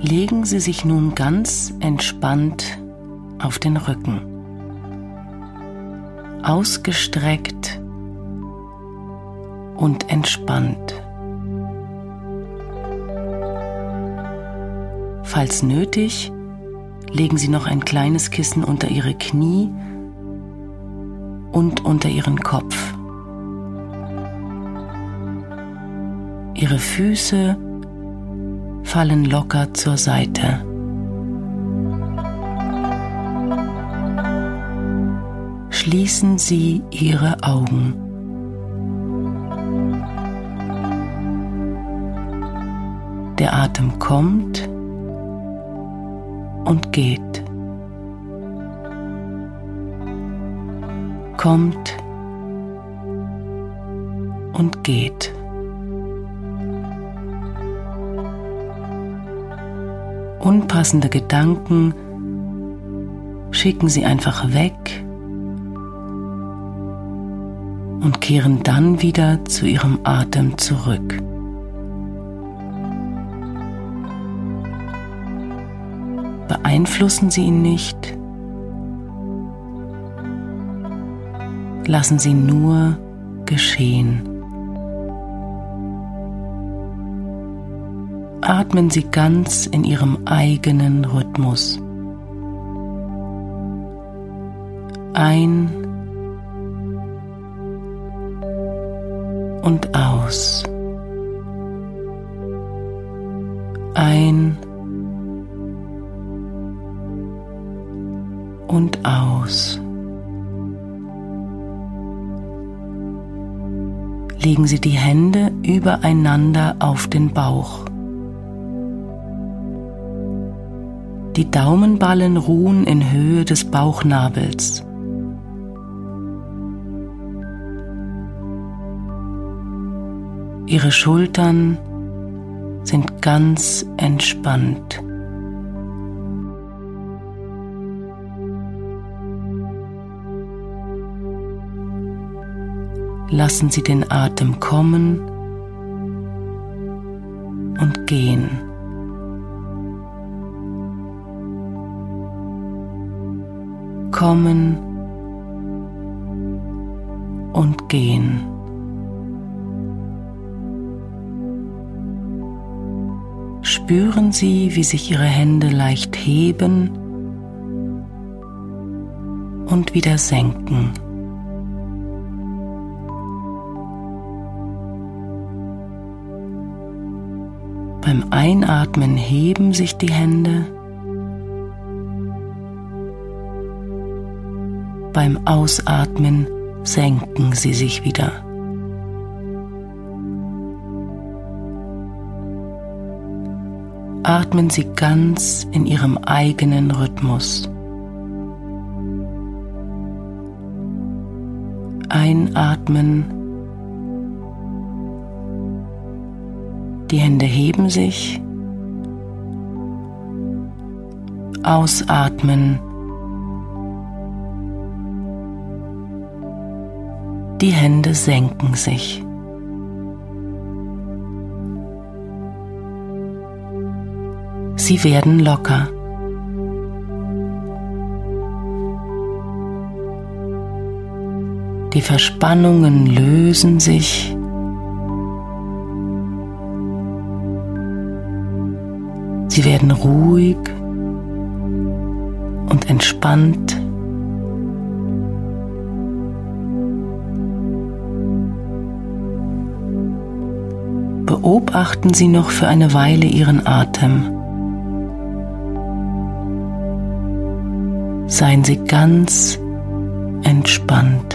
Legen Sie sich nun ganz entspannt auf den Rücken. Ausgestreckt und entspannt. Falls nötig, legen Sie noch ein kleines Kissen unter Ihre Knie und unter Ihren Kopf. Ihre Füße fallen locker zur Seite. Schließen Sie Ihre Augen. Der Atem kommt und geht. Kommt und geht. Unpassende Gedanken schicken Sie einfach weg und kehren dann wieder zu Ihrem Atem zurück. Beeinflussen Sie ihn nicht. Lassen Sie nur geschehen. Atmen Sie ganz in Ihrem eigenen Rhythmus. Ein und aus. Ein und aus. Legen Sie die Hände übereinander auf den Bauch. Die Daumenballen ruhen in Höhe des Bauchnabels. Ihre Schultern sind ganz entspannt. Lassen Sie den Atem kommen und gehen. Kommen und gehen. Spüren Sie, wie sich Ihre Hände leicht heben und wieder senken. Beim Einatmen heben sich die Hände. Beim Ausatmen senken sie sich wieder. Atmen Sie ganz in Ihrem eigenen Rhythmus. Einatmen Die Hände heben sich. Ausatmen. Die Hände senken sich. Sie werden locker. Die Verspannungen lösen sich. Sie werden ruhig und entspannt. Beobachten Sie noch für eine Weile Ihren Atem. Seien Sie ganz entspannt.